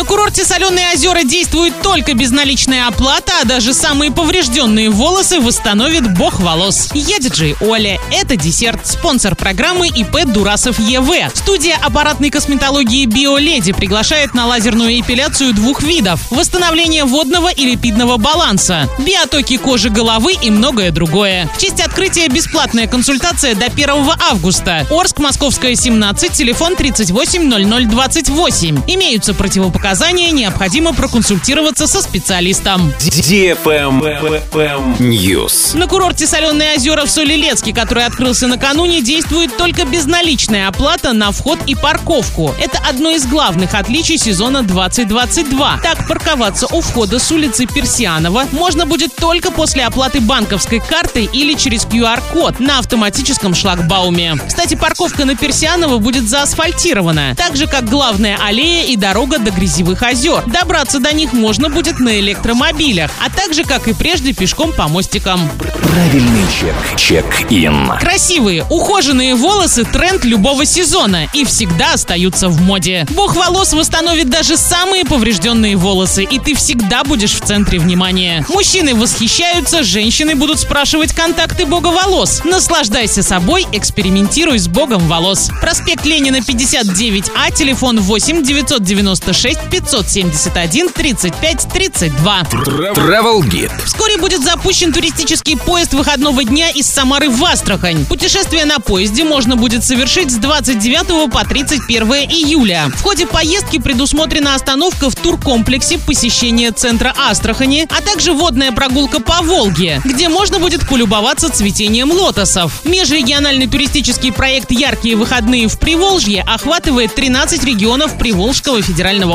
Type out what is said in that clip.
На курорте Соленые озера действует только безналичная оплата, а даже самые поврежденные волосы восстановит бог волос. Я диджей Оля. Это десерт. Спонсор программы ИП Дурасов ЕВ. Студия аппаратной косметологии Биоледи приглашает на лазерную эпиляцию двух видов. Восстановление водного и липидного баланса, биотоки кожи головы и многое другое. В честь открытия бесплатная консультация до 1 августа. Орск, Московская, 17, телефон 380028. Имеются противопоказания, необходимо проконсультироваться со специалистом. News. На курорте Соленые озера в Солилецке, который открылся накануне, действует только безналичная оплата на вход и парковку. Это одно из главных отличий сезона 2022. Так, парковаться у входа с улицы Персианова можно будет только после оплаты банковской картой или через QR-код на автоматическом шлагбауме. Кстати, парковка на Персианова будет заасфальтирована, так же как главная аллея и дорога до Грязевых озер. Добраться до них можно будет на электромобилях, а также, как и прежде, пешком по мостикам. Правильный чек. Чек-ин. Красивые, ухоженные волосы – тренд любого сезона и всегда остаются в моде. Бог волос восстановит даже самые поврежденные волосы, и ты всегда будешь в центре внимания. Мужчины восхищаются, женщины будут спрашивать контакты бога волос. Наслаждайся собой, экспериментируй с богом волос. Проспект Ленина, 59А, телефон 8 996 571 35 32. Travel Guide. Вскоре будет запущен туристический поезд выходного дня из Самары в Астрахань. Путешествие на поезде можно будет совершить с 29 по 31 июля. В ходе поездки предусмотрена остановка в туркомплексе посещения центра Астрахани, а также водная прогулка по Волге, где можно будет полюбоваться цветением лотосов. Межрегиональный туристический проект «Яркие выходные в Приволжье» охватывает 13 регионов Приволжского федерального